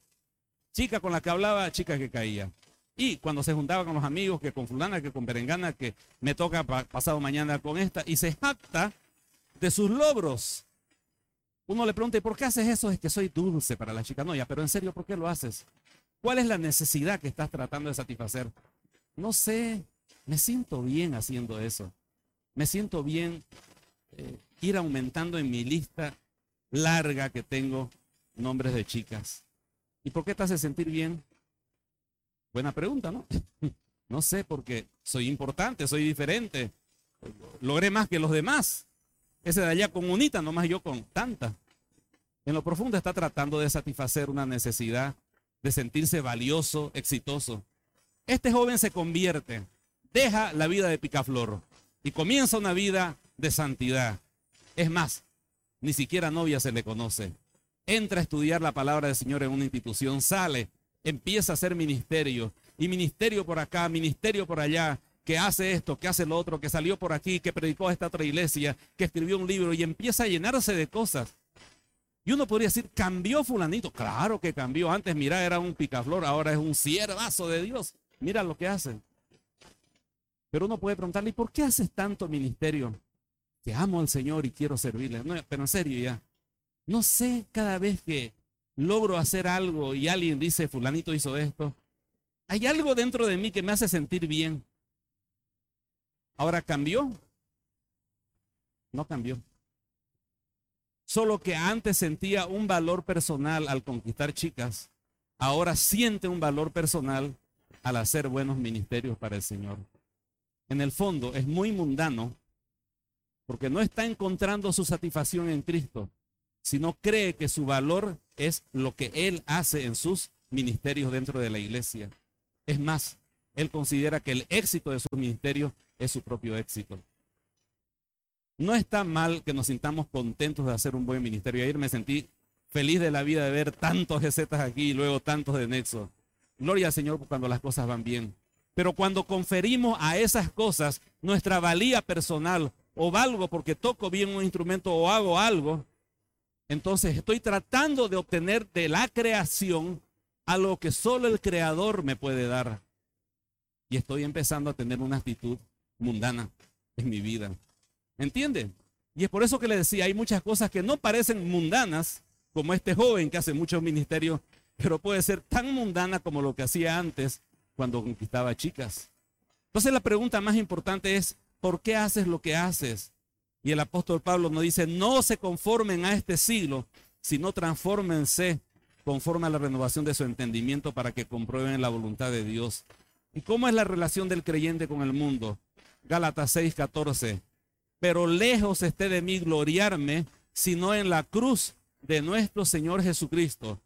chica con la que hablaba, chica que caía. Y cuando se juntaba con los amigos, que con fulana, que con perengana, que me toca pasado mañana con esta, y se jacta de sus logros. Uno le pregunta, ¿y por qué haces eso? Es que soy dulce para la chica. No, ya, pero en serio, ¿por qué lo haces? ¿Cuál es la necesidad que estás tratando de satisfacer? No sé, me siento bien haciendo eso. Me siento bien eh, ir aumentando en mi lista larga que tengo nombres de chicas. ¿Y por qué te hace sentir bien? Buena pregunta, ¿no? no sé, porque soy importante, soy diferente. Logré más que los demás. Ese de allá con unita, nomás yo con tanta. En lo profundo está tratando de satisfacer una necesidad de sentirse valioso, exitoso. Este joven se convierte, deja la vida de picaflor y comienza una vida de santidad. Es más, ni siquiera novia se le conoce. Entra a estudiar la palabra del Señor en una institución, sale, empieza a hacer ministerio, y ministerio por acá, ministerio por allá, que hace esto, que hace lo otro, que salió por aquí, que predicó a esta otra iglesia, que escribió un libro y empieza a llenarse de cosas. Y uno podría decir, cambió fulanito. Claro que cambió. Antes, mira, era un picaflor, ahora es un siervazo de Dios. Mira lo que hace. Pero uno puede preguntarle, ¿y por qué haces tanto ministerio? que amo al Señor y quiero servirle. No, pero en serio ya, no sé cada vez que logro hacer algo y alguien dice, fulanito hizo esto, hay algo dentro de mí que me hace sentir bien. Ahora cambió. No cambió. Solo que antes sentía un valor personal al conquistar chicas, ahora siente un valor personal al hacer buenos ministerios para el Señor. En el fondo es muy mundano porque no está encontrando su satisfacción en Cristo, sino cree que su valor es lo que Él hace en sus ministerios dentro de la iglesia. Es más, Él considera que el éxito de su ministerio es su propio éxito. No está mal que nos sintamos contentos de hacer un buen ministerio. Ayer me sentí feliz de la vida de ver tantos recetas aquí y luego tantos de Nexo. Gloria al Señor cuando las cosas van bien. Pero cuando conferimos a esas cosas nuestra valía personal o valgo porque toco bien un instrumento o hago algo, entonces estoy tratando de obtener de la creación algo que solo el creador me puede dar. Y estoy empezando a tener una actitud mundana en mi vida. ¿Entienden? Y es por eso que le decía, hay muchas cosas que no parecen mundanas, como este joven que hace muchos ministerios, pero puede ser tan mundana como lo que hacía antes cuando conquistaba chicas. Entonces la pregunta más importante es, ¿por qué haces lo que haces? Y el apóstol Pablo nos dice, no se conformen a este siglo, sino transfórmense conforme a la renovación de su entendimiento para que comprueben la voluntad de Dios. ¿Y cómo es la relación del creyente con el mundo? Gálatas 6:14. Pero lejos esté de mí gloriarme, sino en la cruz de nuestro Señor Jesucristo.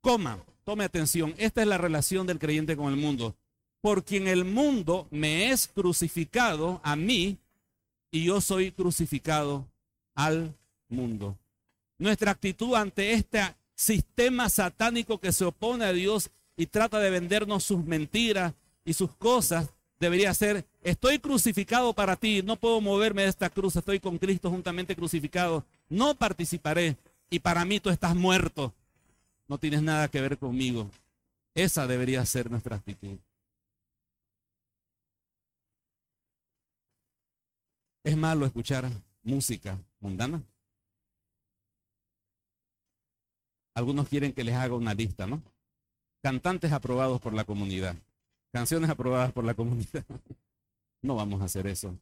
Coma, tome atención, esta es la relación del creyente con el mundo. Por quien el mundo me es crucificado a mí y yo soy crucificado al mundo. Nuestra actitud ante este sistema satánico que se opone a Dios y trata de vendernos sus mentiras y sus cosas debería ser, estoy crucificado para ti, no puedo moverme de esta cruz, estoy con Cristo juntamente crucificado, no participaré y para mí tú estás muerto, no tienes nada que ver conmigo. Esa debería ser nuestra actitud. Es malo escuchar música mundana. Algunos quieren que les haga una lista, ¿no? Cantantes aprobados por la comunidad. Canciones aprobadas por la comunidad. No vamos a hacer eso.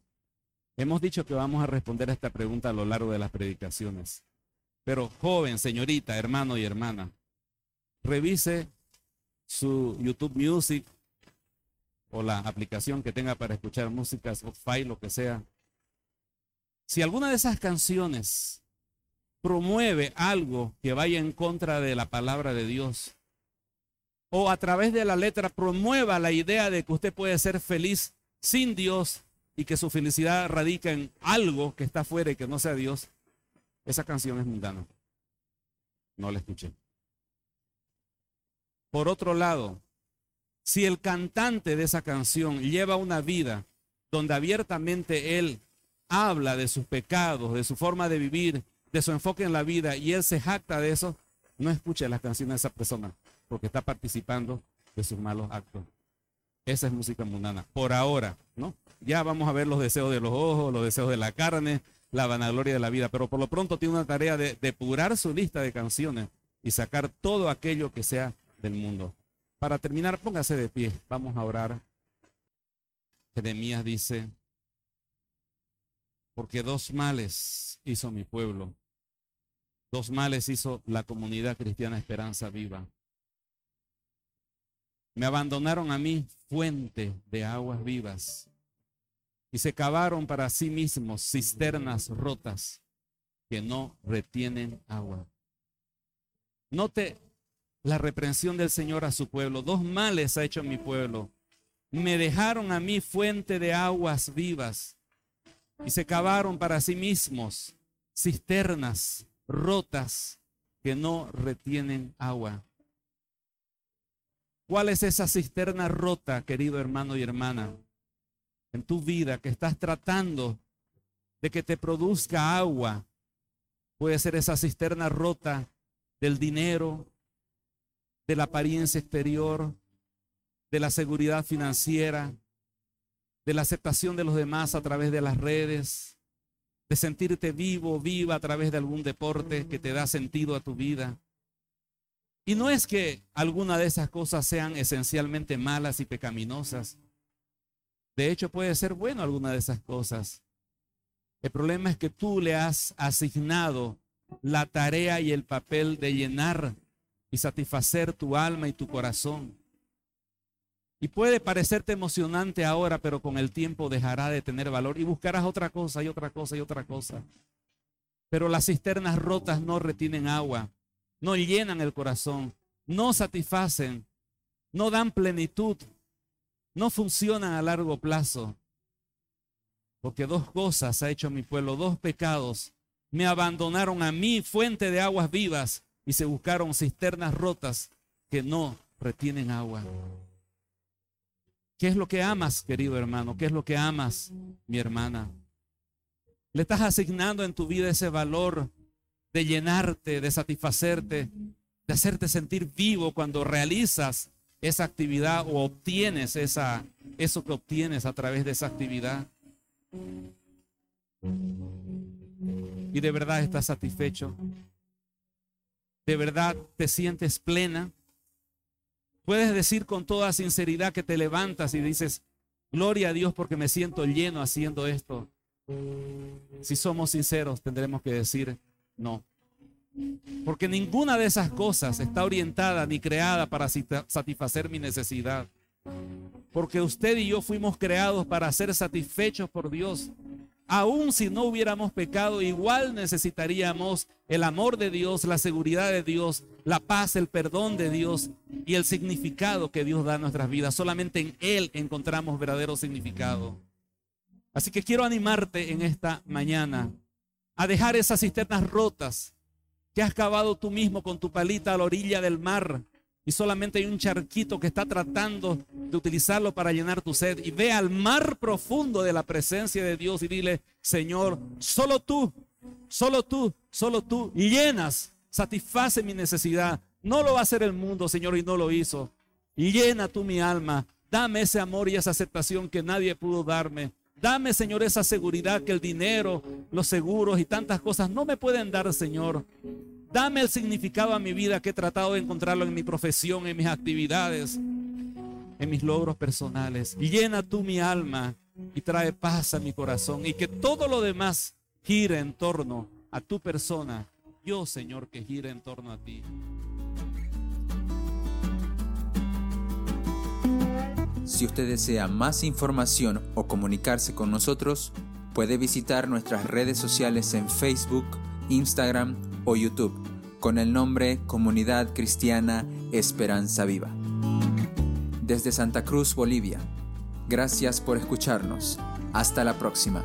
Hemos dicho que vamos a responder a esta pregunta a lo largo de las predicaciones. Pero joven, señorita, hermano y hermana, revise su YouTube Music o la aplicación que tenga para escuchar música, Spotify, lo que sea. Si alguna de esas canciones promueve algo que vaya en contra de la palabra de Dios, o a través de la letra promueva la idea de que usted puede ser feliz sin Dios y que su felicidad radica en algo que está fuera y que no sea Dios, esa canción es mundana. No la escuché. Por otro lado, si el cantante de esa canción lleva una vida donde abiertamente él habla de sus pecados, de su forma de vivir, de su enfoque en la vida y él se jacta de eso, no escuche las canciones de esa persona porque está participando de sus malos actos. Esa es música mundana, por ahora, ¿no? Ya vamos a ver los deseos de los ojos, los deseos de la carne, la vanagloria de la vida, pero por lo pronto tiene una tarea de depurar su lista de canciones y sacar todo aquello que sea del mundo. Para terminar, póngase de pie, vamos a orar. Jeremías dice, porque dos males hizo mi pueblo, dos males hizo la comunidad cristiana Esperanza Viva. Me abandonaron a mí fuente de aguas vivas y se cavaron para sí mismos cisternas rotas que no retienen agua. Note la reprensión del Señor a su pueblo. Dos males ha hecho mi pueblo. Me dejaron a mí fuente de aguas vivas y se cavaron para sí mismos cisternas rotas que no retienen agua. ¿Cuál es esa cisterna rota, querido hermano y hermana, en tu vida que estás tratando de que te produzca agua? Puede ser esa cisterna rota del dinero, de la apariencia exterior, de la seguridad financiera, de la aceptación de los demás a través de las redes, de sentirte vivo, viva a través de algún deporte que te da sentido a tu vida. Y no es que alguna de esas cosas sean esencialmente malas y pecaminosas. De hecho, puede ser bueno alguna de esas cosas. El problema es que tú le has asignado la tarea y el papel de llenar y satisfacer tu alma y tu corazón. Y puede parecerte emocionante ahora, pero con el tiempo dejará de tener valor y buscarás otra cosa y otra cosa y otra cosa. Pero las cisternas rotas no retienen agua no llenan el corazón, no satisfacen, no dan plenitud, no funcionan a largo plazo. Porque dos cosas ha hecho mi pueblo, dos pecados. Me abandonaron a mí, fuente de aguas vivas, y se buscaron cisternas rotas que no retienen agua. ¿Qué es lo que amas, querido hermano? ¿Qué es lo que amas, mi hermana? ¿Le estás asignando en tu vida ese valor de llenarte, de satisfacerte, de hacerte sentir vivo cuando realizas esa actividad o obtienes esa, eso que obtienes a través de esa actividad. Y de verdad estás satisfecho. De verdad te sientes plena. Puedes decir con toda sinceridad que te levantas y dices, gloria a Dios porque me siento lleno haciendo esto. Si somos sinceros, tendremos que decir, no, Porque ninguna de esas cosas está orientada ni creada para satisfacer mi necesidad. Porque usted y yo fuimos creados para ser satisfechos por Dios. Aun si no hubiéramos pecado, igual necesitaríamos el amor de Dios, la seguridad de Dios, la paz, el perdón de Dios y el significado que Dios da a nuestras vidas. Solamente en Él encontramos verdadero significado. Así que quiero animarte en esta mañana a dejar esas cisternas rotas que has cavado tú mismo con tu palita a la orilla del mar y solamente hay un charquito que está tratando de utilizarlo para llenar tu sed. Y ve al mar profundo de la presencia de Dios y dile, Señor, solo tú, solo tú, solo tú, llenas, satisface mi necesidad. No lo va a hacer el mundo, Señor, y no lo hizo. Llena tú mi alma. Dame ese amor y esa aceptación que nadie pudo darme. Dame, Señor, esa seguridad que el dinero, los seguros y tantas cosas no me pueden dar, Señor. Dame el significado a mi vida que he tratado de encontrarlo en mi profesión, en mis actividades, en mis logros personales. Llena tú mi alma y trae paz a mi corazón y que todo lo demás gire en torno a tu persona. Yo, Señor, que gire en torno a ti. Si usted desea más información o comunicarse con nosotros, puede visitar nuestras redes sociales en Facebook, Instagram o YouTube con el nombre Comunidad Cristiana Esperanza Viva. Desde Santa Cruz, Bolivia. Gracias por escucharnos. Hasta la próxima.